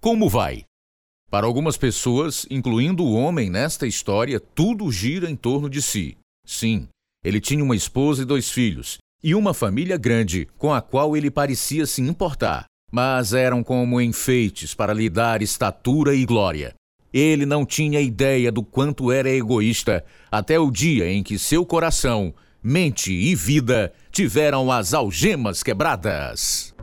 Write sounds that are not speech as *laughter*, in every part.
Como vai? Para algumas pessoas, incluindo o homem nesta história, tudo gira em torno de si. Sim, ele tinha uma esposa e dois filhos, e uma família grande com a qual ele parecia se importar, mas eram como enfeites para lhe dar estatura e glória. Ele não tinha ideia do quanto era egoísta até o dia em que seu coração, mente e vida tiveram as algemas quebradas.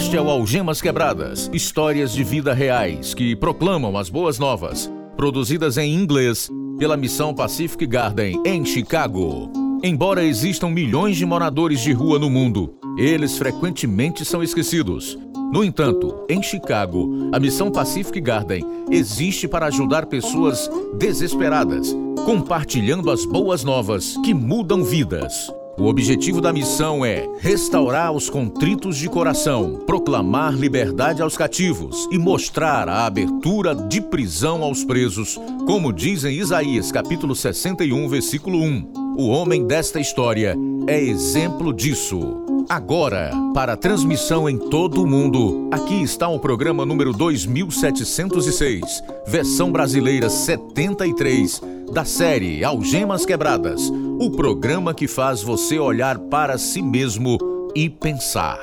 Este é o Algemas Quebradas, histórias de vida reais que proclamam as boas novas, produzidas em inglês pela Missão Pacific Garden em Chicago. Embora existam milhões de moradores de rua no mundo, eles frequentemente são esquecidos. No entanto, em Chicago, a Missão Pacific Garden existe para ajudar pessoas desesperadas, compartilhando as boas novas que mudam vidas. O objetivo da missão é restaurar os contritos de coração, proclamar liberdade aos cativos e mostrar a abertura de prisão aos presos, como diz em Isaías capítulo 61, versículo 1. O homem desta história é exemplo disso. Agora, para transmissão em todo o mundo, aqui está o programa número 2706, versão brasileira 73, da série Algemas Quebradas o programa que faz você olhar para si mesmo e pensar.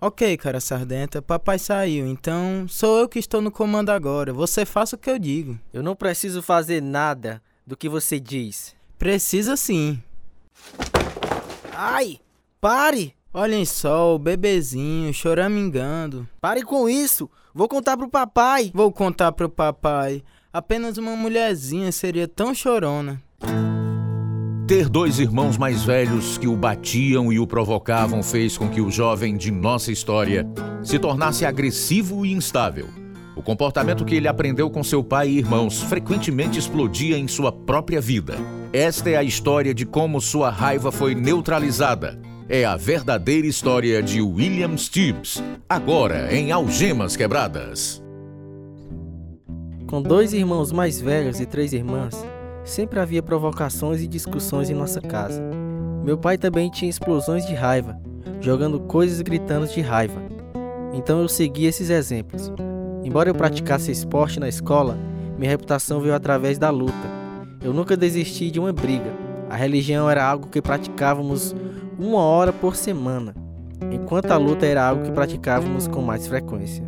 Ok, cara sardenta, papai saiu, então sou eu que estou no comando agora. Você faça o que eu digo. Eu não preciso fazer nada do que você diz. Precisa sim. Ai, pare! Olhem só, o bebezinho choramingando. Pare com isso! Vou contar pro papai! Vou contar pro papai. Apenas uma mulherzinha seria tão chorona. Ter dois irmãos mais velhos que o batiam e o provocavam fez com que o jovem de nossa história se tornasse agressivo e instável. O comportamento que ele aprendeu com seu pai e irmãos frequentemente explodia em sua própria vida. Esta é a história de como sua raiva foi neutralizada. É a verdadeira história de William Stibbs, agora em Algemas Quebradas. Com dois irmãos mais velhos e três irmãs, sempre havia provocações e discussões em nossa casa. Meu pai também tinha explosões de raiva, jogando coisas e gritando de raiva. Então eu segui esses exemplos. Embora eu praticasse esporte na escola, minha reputação veio através da luta. Eu nunca desisti de uma briga. A religião era algo que praticávamos uma hora por semana, enquanto a luta era algo que praticávamos com mais frequência.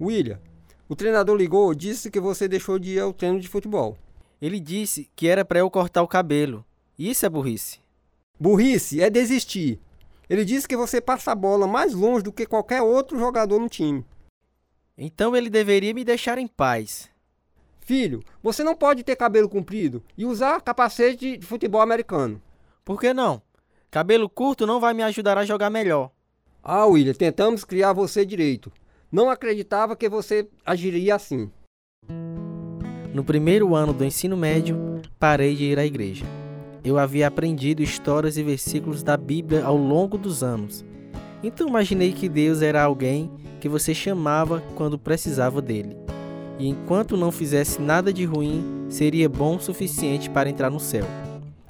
William, o treinador ligou e disse que você deixou de ir ao treino de futebol. Ele disse que era para eu cortar o cabelo. Isso é burrice. Burrice é desistir. Ele disse que você passa a bola mais longe do que qualquer outro jogador no time. Então ele deveria me deixar em paz. Filho, você não pode ter cabelo comprido e usar capacete de futebol americano. Por que não? Cabelo curto não vai me ajudar a jogar melhor. Ah, William, tentamos criar você direito. Não acreditava que você agiria assim. No primeiro ano do ensino médio, parei de ir à igreja. Eu havia aprendido histórias e versículos da Bíblia ao longo dos anos. Então imaginei que Deus era alguém que você chamava quando precisava dele. E enquanto não fizesse nada de ruim, seria bom o suficiente para entrar no céu.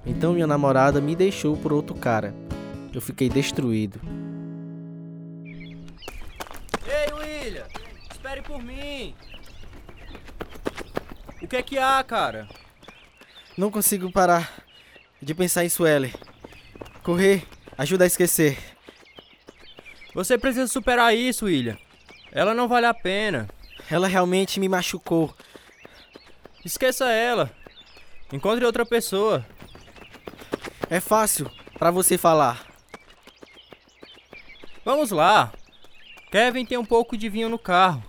Então minha namorada me deixou por outro cara. Eu fiquei destruído. Espere por mim. O que é que há, cara? Não consigo parar de pensar em Suelen. Correr ajuda a esquecer. Você precisa superar isso, William. Ela não vale a pena. Ela realmente me machucou. Esqueça ela. Encontre outra pessoa. É fácil para você falar. Vamos lá. Kevin tem um pouco de vinho no carro.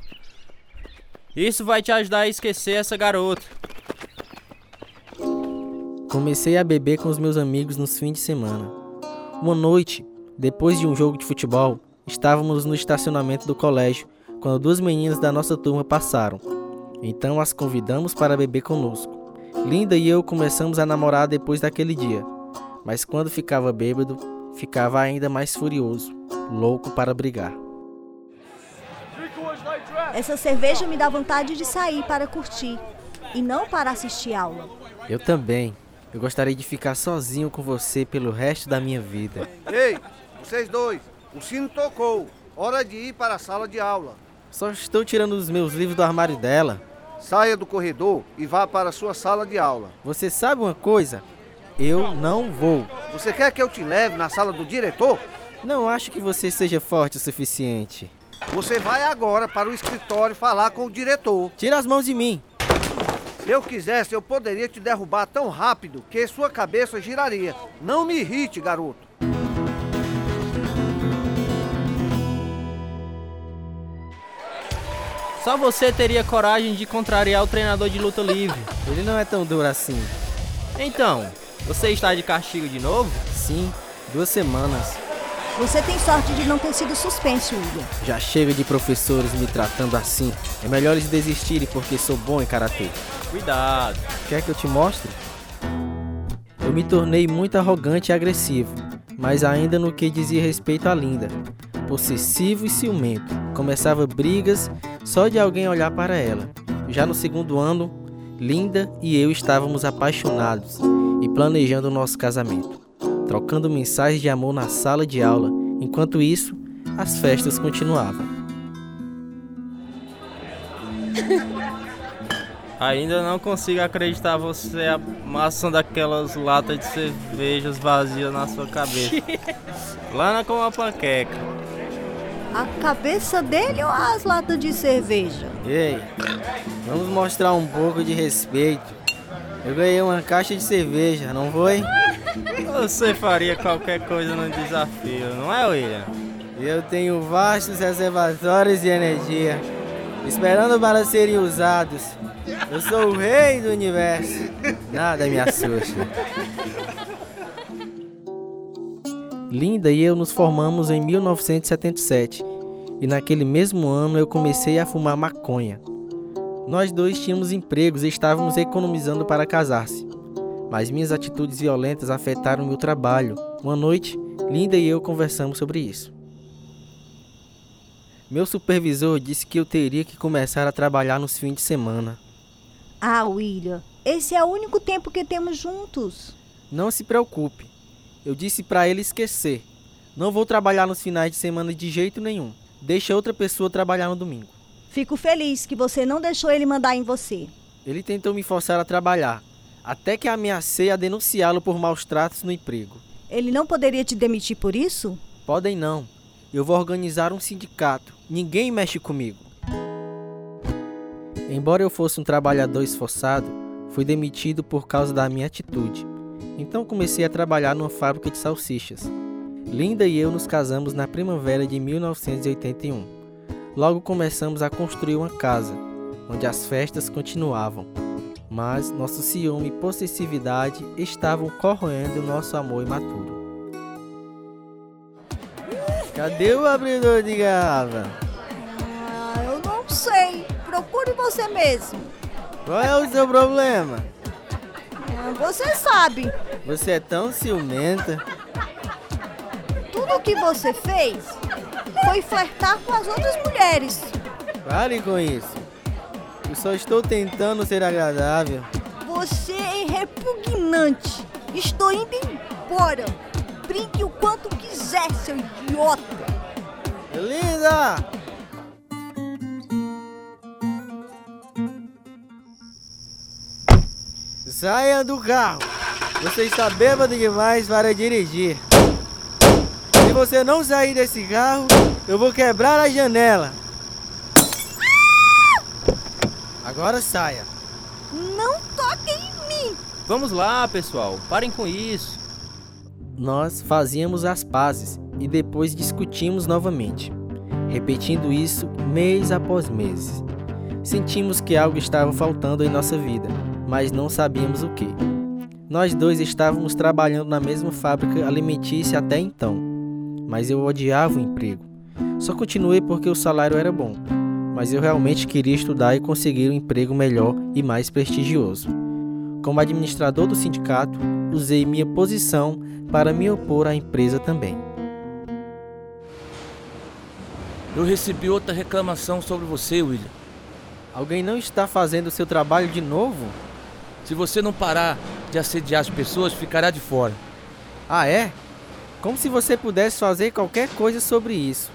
Isso vai te ajudar a esquecer essa garota. Comecei a beber com os meus amigos nos fins de semana. Uma noite, depois de um jogo de futebol, estávamos no estacionamento do colégio quando duas meninas da nossa turma passaram. Então as convidamos para beber conosco. Linda e eu começamos a namorar depois daquele dia, mas quando ficava bêbado, ficava ainda mais furioso, louco para brigar. Essa cerveja me dá vontade de sair para curtir e não para assistir aula. Eu também. Eu gostaria de ficar sozinho com você pelo resto da minha vida. Ei, vocês dois, o sino tocou. Hora de ir para a sala de aula. Só estou tirando os meus livros do armário dela. Saia do corredor e vá para a sua sala de aula. Você sabe uma coisa? Eu não vou. Você quer que eu te leve na sala do diretor? Não acho que você seja forte o suficiente. Você vai agora para o escritório falar com o diretor. Tira as mãos de mim. Se eu quisesse, eu poderia te derrubar tão rápido que sua cabeça giraria. Não me irrite, garoto. Só você teria coragem de contrariar o treinador de luta livre. Ele não é tão duro assim. Então, você está de castigo de novo? Sim, duas semanas. Você tem sorte de não ter sido suspenso, William. Já chega de professores me tratando assim. É melhor eles desistirem porque sou bom em karatê. Cuidado. Quer que eu te mostre? Eu me tornei muito arrogante e agressivo, mas ainda no que dizia respeito a Linda. Possessivo e ciumento. Começava brigas só de alguém olhar para ela. Já no segundo ano, Linda e eu estávamos apaixonados e planejando o nosso casamento, trocando mensagens de amor na sala de aula. Enquanto isso, as festas continuavam. *laughs* Ainda não consigo acreditar você amassando aquelas latas de cervejas vazias na sua cabeça. *laughs* Lana com uma panqueca. A cabeça dele ou as latas de cerveja? Ei, vamos mostrar um pouco de respeito. Eu ganhei uma caixa de cerveja, não foi? Você faria qualquer coisa no desafio, não é, William? Eu tenho vastos reservatórios de energia, esperando para serem usados. Eu sou o rei do universo. Nada me assusta. Linda e eu nos formamos em 1977 e naquele mesmo ano eu comecei a fumar maconha. Nós dois tínhamos empregos e estávamos economizando para casar-se. Mas minhas atitudes violentas afetaram meu trabalho. Uma noite, Linda e eu conversamos sobre isso. Meu supervisor disse que eu teria que começar a trabalhar nos fins de semana. Ah, William, esse é o único tempo que temos juntos. Não se preocupe. Eu disse para ele esquecer. Não vou trabalhar nos finais de semana de jeito nenhum. Deixa outra pessoa trabalhar no domingo. Fico feliz que você não deixou ele mandar em você. Ele tentou me forçar a trabalhar, até que ameacei a denunciá-lo por maus tratos no emprego. Ele não poderia te demitir por isso? Podem não. Eu vou organizar um sindicato. Ninguém mexe comigo. Embora eu fosse um trabalhador esforçado, fui demitido por causa da minha atitude. Então comecei a trabalhar numa fábrica de salsichas. Linda e eu nos casamos na primavera de 1981. Logo começamos a construir uma casa, onde as festas continuavam. Mas nosso ciúme e possessividade estavam corroendo nosso amor imaturo. Cadê o abridor de garrafa? Ah, eu não sei. Procure você mesmo. Qual é o seu problema? Ah, Você sabe. Você é tão ciumenta. Tudo o que você fez foi flertar com as outras mulheres. Pare com isso. Eu só estou tentando ser agradável. Você é repugnante. Estou indo embora. Brinque o quanto quiser, seu idiota. Linda! Saia do carro. Você está bêbado demais para dirigir. Se você não sair desse carro, eu vou quebrar a janela. Agora saia. Não toque em mim. Vamos lá, pessoal. Parem com isso. Nós fazíamos as pazes e depois discutimos novamente, repetindo isso mês após mês. Sentimos que algo estava faltando em nossa vida, mas não sabíamos o que. Nós dois estávamos trabalhando na mesma fábrica alimentícia até então, mas eu odiava o emprego. Só continuei porque o salário era bom, mas eu realmente queria estudar e conseguir um emprego melhor e mais prestigioso. Como administrador do sindicato, usei minha posição para me opor à empresa também. Eu recebi outra reclamação sobre você, William. Alguém não está fazendo o seu trabalho de novo? Se você não parar de assediar as pessoas ficará de fora. Ah, é? Como se você pudesse fazer qualquer coisa sobre isso.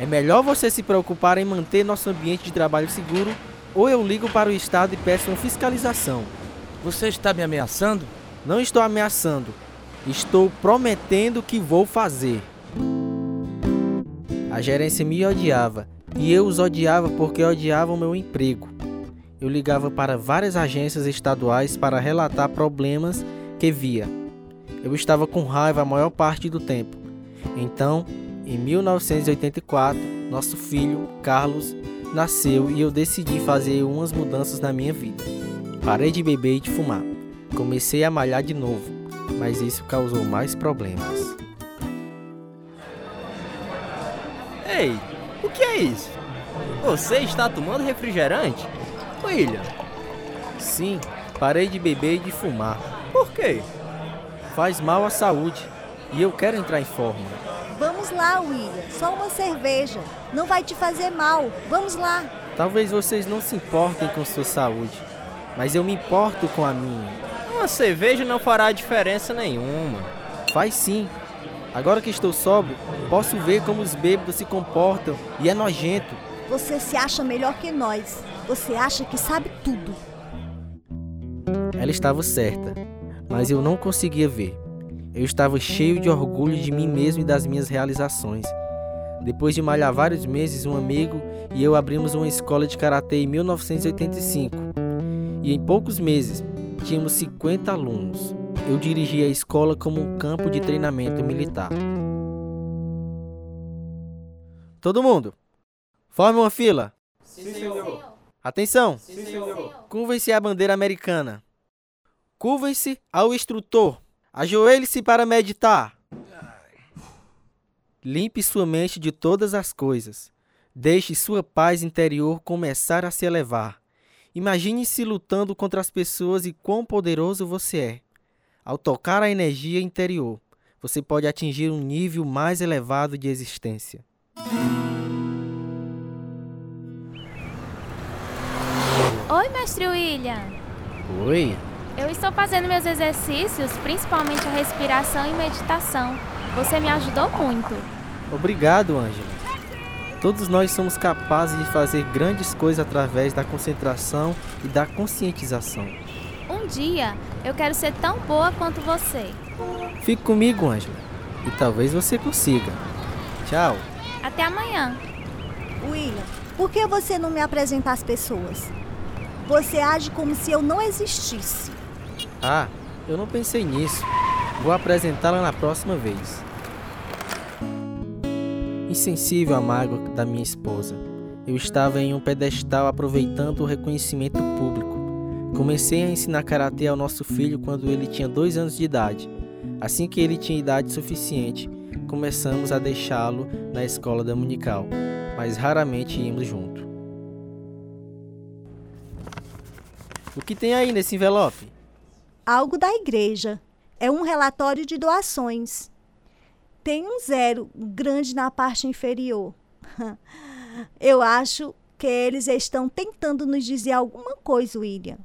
É melhor você se preocupar em manter nosso ambiente de trabalho seguro ou eu ligo para o Estado e peço uma fiscalização. Você está me ameaçando? Não estou ameaçando. Estou prometendo que vou fazer. A gerência me odiava e eu os odiava porque odiavam meu emprego. Eu ligava para várias agências estaduais para relatar problemas que via. Eu estava com raiva a maior parte do tempo. Então, em 1984, nosso filho, Carlos, nasceu e eu decidi fazer umas mudanças na minha vida. Parei de beber e de fumar. Comecei a malhar de novo, mas isso causou mais problemas. Ei, o que é isso? Você está tomando refrigerante? William, Sim, parei de beber e de fumar. por quê? Faz mal à saúde e eu quero entrar em forma. Vamos lá, William. Só uma cerveja. Não vai te fazer mal. Vamos lá. Talvez vocês não se importem com sua saúde, mas eu me importo com a minha. Uma cerveja não fará diferença nenhuma. Faz sim. Agora que estou sóbrio, posso ver como os bêbados se comportam e é nojento. Você se acha melhor que nós. Você acha que sabe tudo. Ela estava certa, mas eu não conseguia ver. Eu estava cheio de orgulho de mim mesmo e das minhas realizações. Depois de malhar vários meses, um amigo e eu abrimos uma escola de karatê em 1985. E em poucos meses, tínhamos 50 alunos. Eu dirigia a escola como um campo de treinamento militar. Todo mundo, forme uma fila. Sim, senhor. Atenção! Sim, senhor. Curvem-se à bandeira americana. Curvem-se ao instrutor. Ajoelhe-se para meditar. Limpe sua mente de todas as coisas. Deixe sua paz interior começar a se elevar. Imagine-se lutando contra as pessoas e quão poderoso você é. Ao tocar a energia interior, você pode atingir um nível mais elevado de existência. Oi, mestre William. Oi? Eu estou fazendo meus exercícios, principalmente a respiração e meditação. Você me ajudou muito. Obrigado, Ângela. Todos nós somos capazes de fazer grandes coisas através da concentração e da conscientização. Um dia eu quero ser tão boa quanto você. Fique comigo, Ângela, e talvez você consiga. Tchau. Até amanhã. William, por que você não me apresenta às pessoas? Você age como se eu não existisse. Ah, eu não pensei nisso. Vou apresentá-la na próxima vez. Insensível à mágoa da minha esposa, eu estava em um pedestal aproveitando o reconhecimento público. Comecei a ensinar karatê ao nosso filho quando ele tinha dois anos de idade. Assim que ele tinha idade suficiente, começamos a deixá-lo na escola dominical, mas raramente íamos junto. O que tem aí nesse envelope? Algo da igreja. É um relatório de doações. Tem um zero grande na parte inferior. *laughs* Eu acho que eles estão tentando nos dizer alguma coisa, William.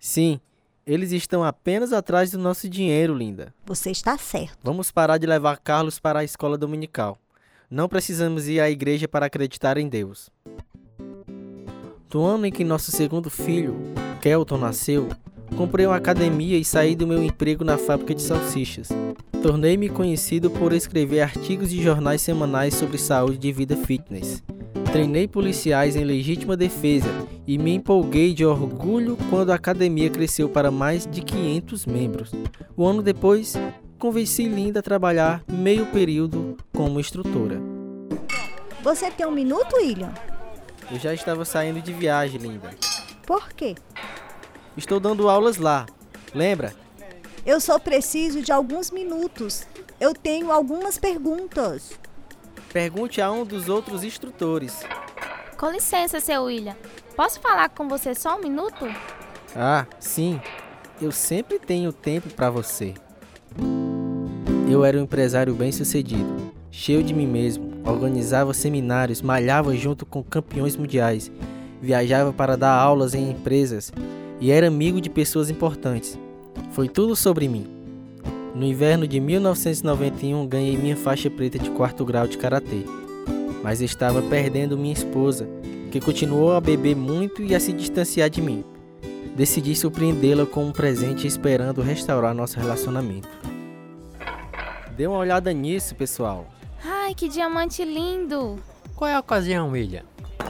Sim, eles estão apenas atrás do nosso dinheiro, linda. Você está certo. Vamos parar de levar Carlos para a escola dominical. Não precisamos ir à igreja para acreditar em Deus. No ano em que nosso segundo filho, Kelton, nasceu, comprei uma academia e saí do meu emprego na fábrica de salsichas. Tornei-me conhecido por escrever artigos de jornais semanais sobre saúde e vida fitness. Treinei policiais em legítima defesa e me empolguei de orgulho quando a academia cresceu para mais de 500 membros. Um ano depois, convenci Linda a trabalhar meio período como instrutora. Você tem um minuto, William? Eu já estava saindo de viagem, Linda. Por quê? Estou dando aulas lá. Lembra? Eu só preciso de alguns minutos. Eu tenho algumas perguntas. Pergunte a um dos outros instrutores. Com licença, seu William. Posso falar com você só um minuto? Ah, sim. Eu sempre tenho tempo para você. Eu era um empresário bem-sucedido, cheio de mim mesmo, organizava seminários, malhava junto com campeões mundiais, viajava para dar aulas em empresas e era amigo de pessoas importantes. Foi tudo sobre mim. No inverno de 1991 ganhei minha faixa preta de quarto grau de karatê, mas estava perdendo minha esposa, que continuou a beber muito e a se distanciar de mim. Decidi surpreendê-la com um presente esperando restaurar nosso relacionamento. Dê uma olhada nisso, pessoal. Ai, que diamante lindo! Qual é a ocasião, William?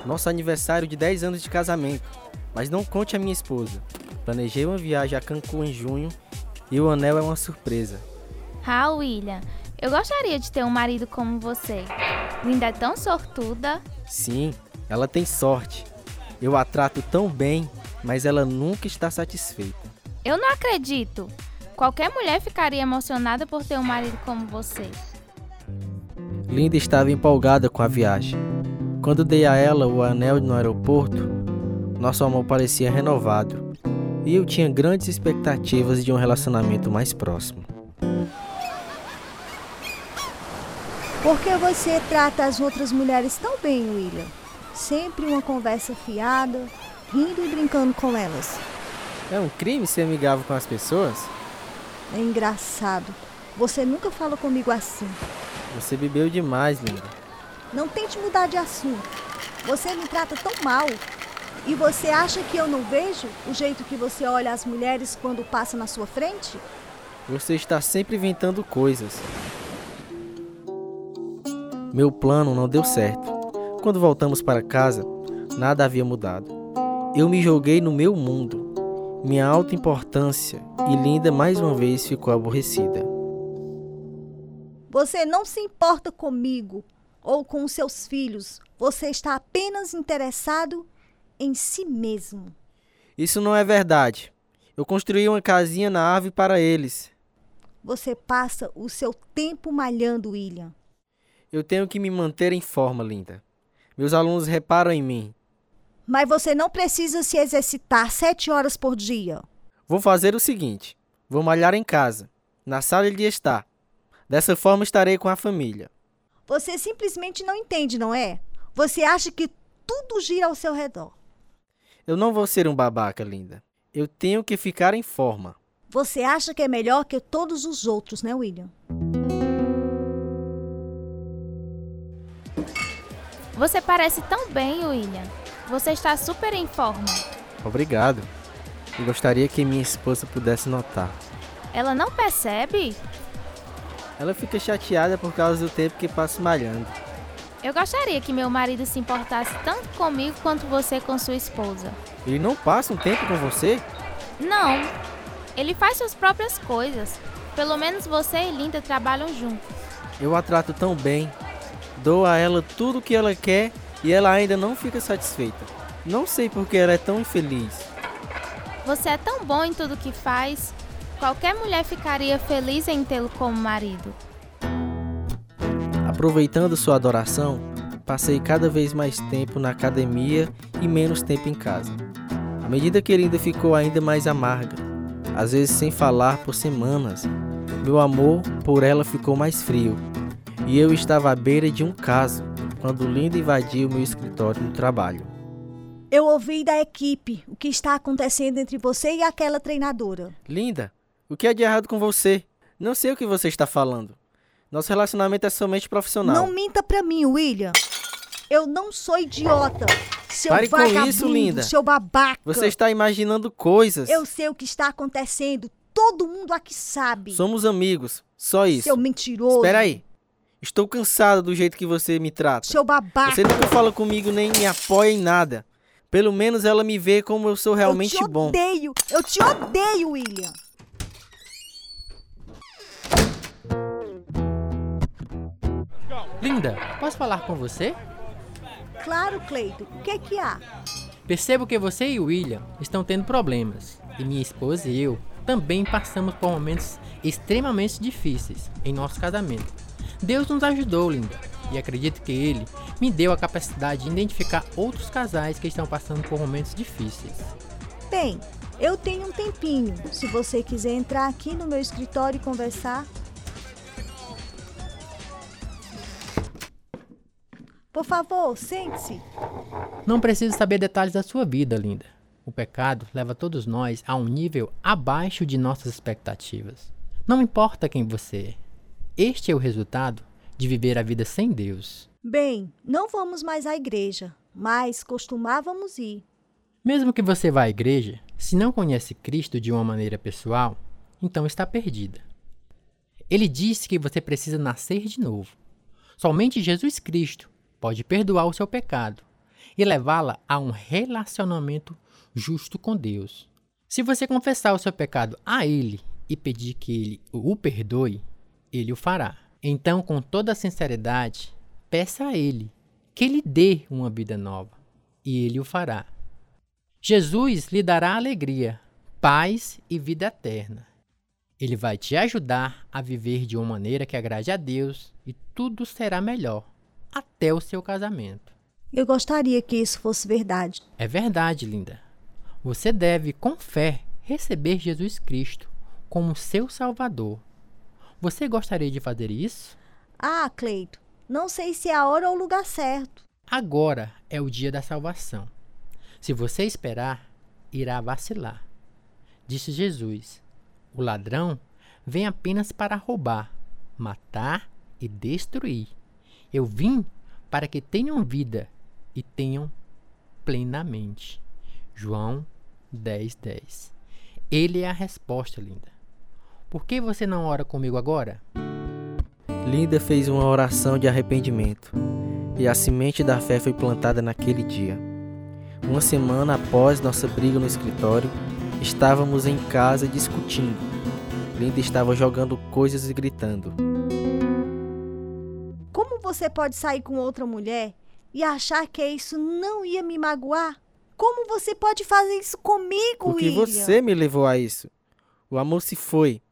Nosso aniversário de 10 anos de casamento. Mas não conte a minha esposa. Planejei uma viagem a Cancún em junho e o anel é uma surpresa. Ah, William, eu gostaria de ter um marido como você. Linda é tão sortuda. Sim, ela tem sorte. Eu a trato tão bem, mas ela nunca está satisfeita. Eu não acredito. Qualquer mulher ficaria emocionada por ter um marido como você. Linda estava empolgada com a viagem. Quando dei a ela o anel no aeroporto, nosso amor parecia renovado e eu tinha grandes expectativas de um relacionamento mais próximo. Por que você trata as outras mulheres tão bem, William? Sempre uma conversa fiada, rindo e brincando com elas. É um crime ser amigável com as pessoas? É engraçado. Você nunca fala comigo assim. Você bebeu demais, linda. Não tente mudar de assunto. Você me trata tão mal. E você acha que eu não vejo o jeito que você olha as mulheres quando passa na sua frente? Você está sempre inventando coisas. Meu plano não deu certo. Quando voltamos para casa, nada havia mudado. Eu me joguei no meu mundo. Minha alta importância e Linda mais uma vez ficou aborrecida. Você não se importa comigo ou com seus filhos. Você está apenas interessado em si mesmo. Isso não é verdade. Eu construí uma casinha na árvore para eles. Você passa o seu tempo malhando, William. Eu tenho que me manter em forma, linda. Meus alunos reparam em mim. Mas você não precisa se exercitar sete horas por dia. Vou fazer o seguinte: vou malhar em casa, na sala de estar. Dessa forma estarei com a família. Você simplesmente não entende, não é? Você acha que tudo gira ao seu redor. Eu não vou ser um babaca, linda. Eu tenho que ficar em forma. Você acha que é melhor que todos os outros, né, William? Você parece tão bem, William. Você está super em forma. Obrigado. Eu gostaria que minha esposa pudesse notar. Ela não percebe? Ela fica chateada por causa do tempo que passo malhando. Eu gostaria que meu marido se importasse tanto comigo quanto você com sua esposa. Ele não passa um tempo com você? Não. Ele faz suas próprias coisas. Pelo menos você e Linda trabalham juntos. Eu a trato tão bem. Dou a ela tudo o que ela quer e ela ainda não fica satisfeita. Não sei por que ela é tão infeliz. Você é tão bom em tudo que faz. Qualquer mulher ficaria feliz em tê-lo como marido. Aproveitando sua adoração, passei cada vez mais tempo na academia e menos tempo em casa. À medida que Linda ficou ainda mais amarga, às vezes sem falar por semanas, meu amor por ela ficou mais frio. E eu estava à beira de um caso quando Linda invadiu meu escritório no trabalho. Eu ouvi da equipe o que está acontecendo entre você e aquela treinadora. Linda, o que é de errado com você? Não sei o que você está falando. Nosso relacionamento é somente profissional. Não minta pra mim, William. Eu não sou idiota. Seu Pare vagabundo, com isso, linda. seu babaca. Você está imaginando coisas. Eu sei o que está acontecendo. Todo mundo aqui sabe. Somos amigos, só isso. Seu mentiroso. Espera aí. Estou cansado do jeito que você me trata. Seu babaca. Você nunca fala comigo nem me apoia em nada. Pelo menos ela me vê como eu sou realmente eu te bom. odeio. Eu te odeio, William. Linda, posso falar com você? Claro, Cleito. O que é que há? Percebo que você e William estão tendo problemas. E minha esposa e eu também passamos por momentos extremamente difíceis em nosso casamento. Deus nos ajudou, linda, e acredito que Ele me deu a capacidade de identificar outros casais que estão passando por momentos difíceis. Bem, eu tenho um tempinho. Se você quiser entrar aqui no meu escritório e conversar. Por favor, sente-se. Não preciso saber detalhes da sua vida, linda. O pecado leva todos nós a um nível abaixo de nossas expectativas. Não importa quem você é. Este é o resultado de viver a vida sem Deus. Bem, não vamos mais à igreja, mas costumávamos ir. Mesmo que você vá à igreja, se não conhece Cristo de uma maneira pessoal, então está perdida. Ele disse que você precisa nascer de novo. Somente Jesus Cristo pode perdoar o seu pecado e levá-la a um relacionamento justo com Deus. Se você confessar o seu pecado a Ele e pedir que Ele o perdoe, Ele o fará. Então, com toda sinceridade, peça a Ele que lhe dê uma vida nova e Ele o fará. Jesus lhe dará alegria, paz e vida eterna. Ele vai te ajudar a viver de uma maneira que agrade a Deus e tudo será melhor, até o seu casamento. Eu gostaria que isso fosse verdade. É verdade, linda. Você deve, com fé, receber Jesus Cristo como seu Salvador. Você gostaria de fazer isso? Ah, Cleito, não sei se é a hora ou o lugar certo. Agora é o dia da salvação. Se você esperar, irá vacilar. Disse Jesus: O ladrão vem apenas para roubar, matar e destruir. Eu vim para que tenham vida e tenham plenamente. João 10, 10. Ele é a resposta, linda. Por que você não ora comigo agora? Linda fez uma oração de arrependimento e a semente da fé foi plantada naquele dia. Uma semana após nossa briga no escritório, estávamos em casa discutindo. Linda estava jogando coisas e gritando. Como você pode sair com outra mulher e achar que isso não ia me magoar? Como você pode fazer isso comigo, Porque William? você me levou a isso. O amor se foi.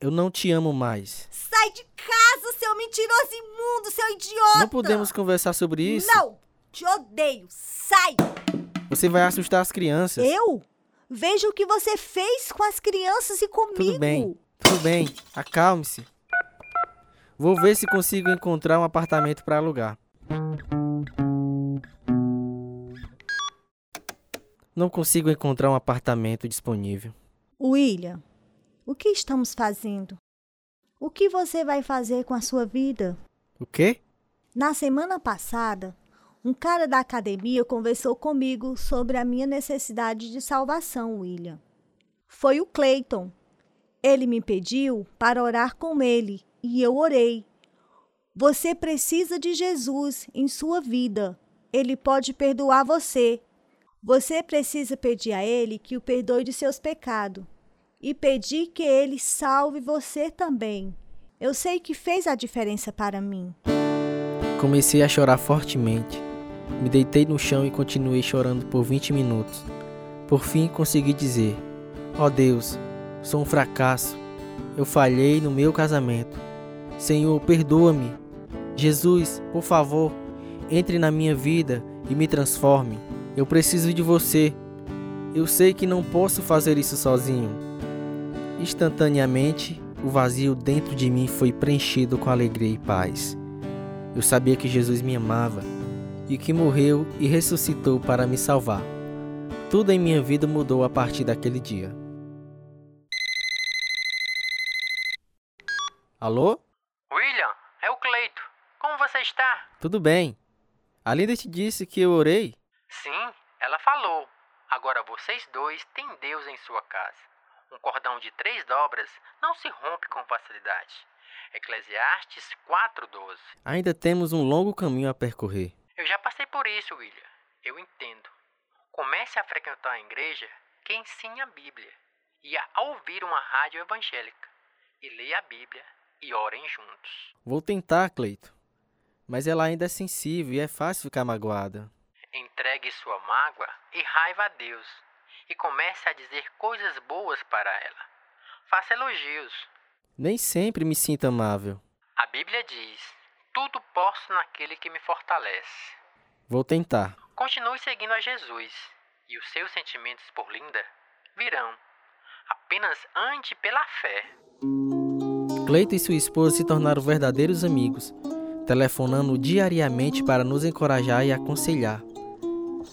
Eu não te amo mais. Sai de casa, seu mentiroso imundo, seu idiota! Não podemos conversar sobre isso. Não! Te odeio! Sai! Você vai assustar as crianças. Eu? Veja o que você fez com as crianças e comigo. Tudo bem, tudo bem. Acalme-se. Vou ver se consigo encontrar um apartamento para alugar. Não consigo encontrar um apartamento disponível. William, o que estamos fazendo? O que você vai fazer com a sua vida? O quê? Na semana passada, um cara da academia conversou comigo sobre a minha necessidade de salvação, William. Foi o Clayton. Ele me pediu para orar com ele e eu orei. Você precisa de Jesus em sua vida. Ele pode perdoar você. Você precisa pedir a Ele que o perdoe de seus pecados e pedir que Ele salve você também. Eu sei que fez a diferença para mim. Comecei a chorar fortemente. Me deitei no chão e continuei chorando por 20 minutos. Por fim, consegui dizer: Ó oh Deus, sou um fracasso. Eu falhei no meu casamento. Senhor, perdoa-me. Jesus, por favor, entre na minha vida e me transforme. Eu preciso de você. Eu sei que não posso fazer isso sozinho. Instantaneamente, o vazio dentro de mim foi preenchido com alegria e paz. Eu sabia que Jesus me amava e que morreu e ressuscitou para me salvar. Tudo em minha vida mudou a partir daquele dia. Alô? William, é o Cleito. Como você está? Tudo bem. A Linda te disse que eu orei? Sim, ela falou. Agora vocês dois têm Deus em sua casa. Um cordão de três dobras não se rompe com facilidade. Eclesiastes 4:12. Ainda temos um longo caminho a percorrer. Eu já passei por isso, William. Eu entendo. Comece a frequentar a igreja que ensine a Bíblia e a ouvir uma rádio evangélica. E leia a Bíblia e orem juntos. Vou tentar, Cleito. Mas ela ainda é sensível e é fácil ficar magoada. Entregue sua mágoa e raiva a Deus e comece a dizer coisas boas para ela. Faça elogios. Nem sempre me sinto amável. A Bíblia diz: Tudo posso naquele que me fortalece. Vou tentar. Continue seguindo a Jesus e os seus sentimentos por Linda virão. Apenas ande pela fé. Cleito e sua esposa se tornaram verdadeiros amigos, telefonando diariamente para nos encorajar e aconselhar.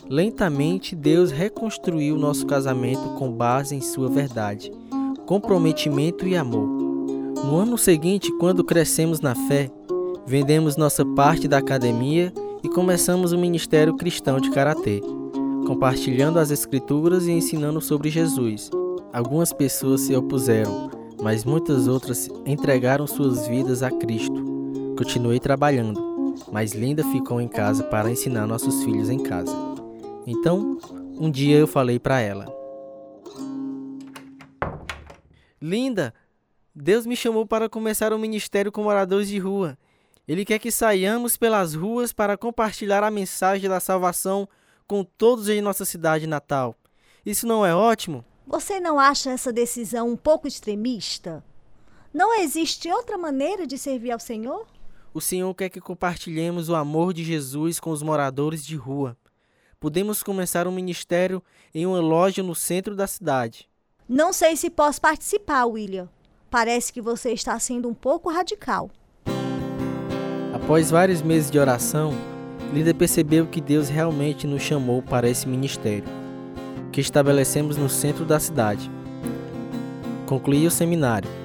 Lentamente, Deus reconstruiu nosso casamento com base em sua verdade, comprometimento e amor. No ano seguinte, quando crescemos na fé, vendemos nossa parte da academia e começamos o ministério cristão de karatê, compartilhando as escrituras e ensinando sobre Jesus. Algumas pessoas se opuseram, mas muitas outras entregaram suas vidas a Cristo. Continuei trabalhando, mas Linda ficou em casa para ensinar nossos filhos em casa. Então, um dia eu falei para ela: Linda, Deus me chamou para começar um ministério com moradores de rua. Ele quer que saiamos pelas ruas para compartilhar a mensagem da salvação com todos em nossa cidade natal. Isso não é ótimo? Você não acha essa decisão um pouco extremista? Não existe outra maneira de servir ao Senhor? O Senhor quer que compartilhemos o amor de Jesus com os moradores de rua. Podemos começar um ministério em uma loja no centro da cidade. Não sei se posso participar, William. Parece que você está sendo um pouco radical. Após vários meses de oração, Linda percebeu que Deus realmente nos chamou para esse ministério, que estabelecemos no centro da cidade. Concluí o seminário.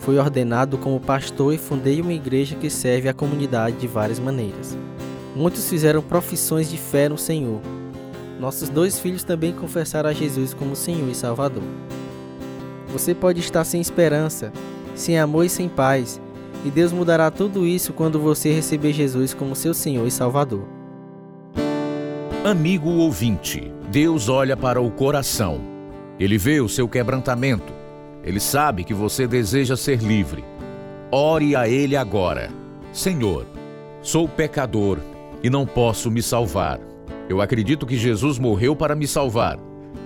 Fui ordenado como pastor e fundei uma igreja que serve a comunidade de várias maneiras. Muitos fizeram profissões de fé no Senhor. Nossos dois filhos também confessaram a Jesus como Senhor e Salvador. Você pode estar sem esperança, sem amor e sem paz, e Deus mudará tudo isso quando você receber Jesus como seu Senhor e Salvador. Amigo ouvinte, Deus olha para o coração. Ele vê o seu quebrantamento. Ele sabe que você deseja ser livre. Ore a Ele agora. Senhor, sou pecador e não posso me salvar. Eu acredito que Jesus morreu para me salvar.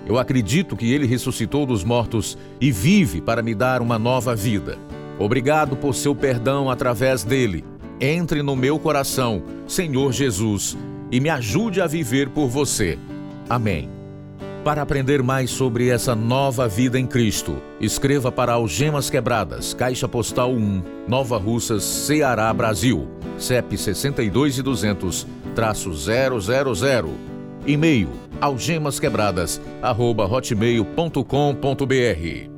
Eu acredito que ele ressuscitou dos mortos e vive para me dar uma nova vida. Obrigado por seu perdão através dele. Entre no meu coração, Senhor Jesus, e me ajude a viver por você. Amém. Para aprender mais sobre essa nova vida em Cristo, escreva para Algemas Quebradas, Caixa Postal 1, Nova Russas, Ceará, Brasil. CEP 62 e 200, traço 000. E-mail algemasquebradas@hotmail.com.br.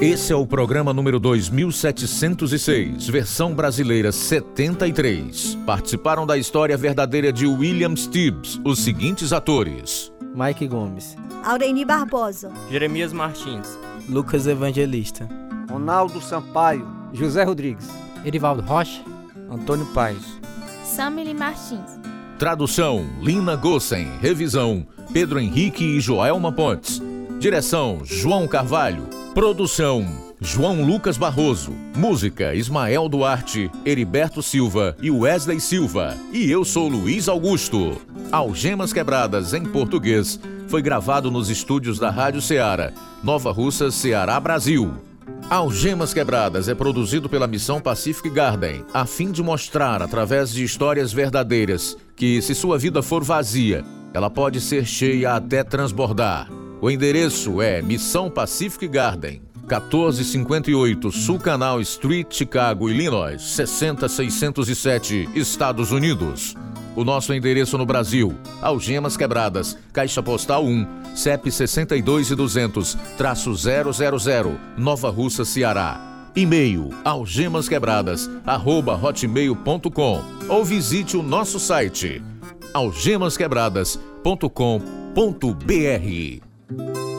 Esse é o programa número 2706, versão brasileira 73. Participaram da história verdadeira de William Stibbs os seguintes atores: Mike Gomes, Aureni Barbosa, Jeremias Martins, Lucas Evangelista, Ronaldo Sampaio, José Rodrigues, Erivaldo Rocha, Antônio Paes, Samily Martins. Tradução: Lina Gossen. Revisão: Pedro Henrique e Joelma Pontes. Direção: João Carvalho. Produção: João Lucas Barroso. Música: Ismael Duarte, Heriberto Silva e Wesley Silva. E eu sou Luiz Augusto. Algemas Quebradas em português foi gravado nos estúdios da Rádio Ceará, Nova Russa, Ceará, Brasil. Algemas Quebradas é produzido pela Missão Pacific Garden, a fim de mostrar, através de histórias verdadeiras, que se sua vida for vazia, ela pode ser cheia até transbordar. O endereço é Missão Pacific Garden, 1458 Sul Canal Street, Chicago, Illinois, 60607, Estados Unidos. O nosso endereço no Brasil, Algemas Quebradas, Caixa Postal 1, CEP 62 e 200, traço 000, Nova Russa, Ceará. E-mail algemasquebradas, arroba hotmail.com ou visite o nosso site algemasquebradas.com.br. thank you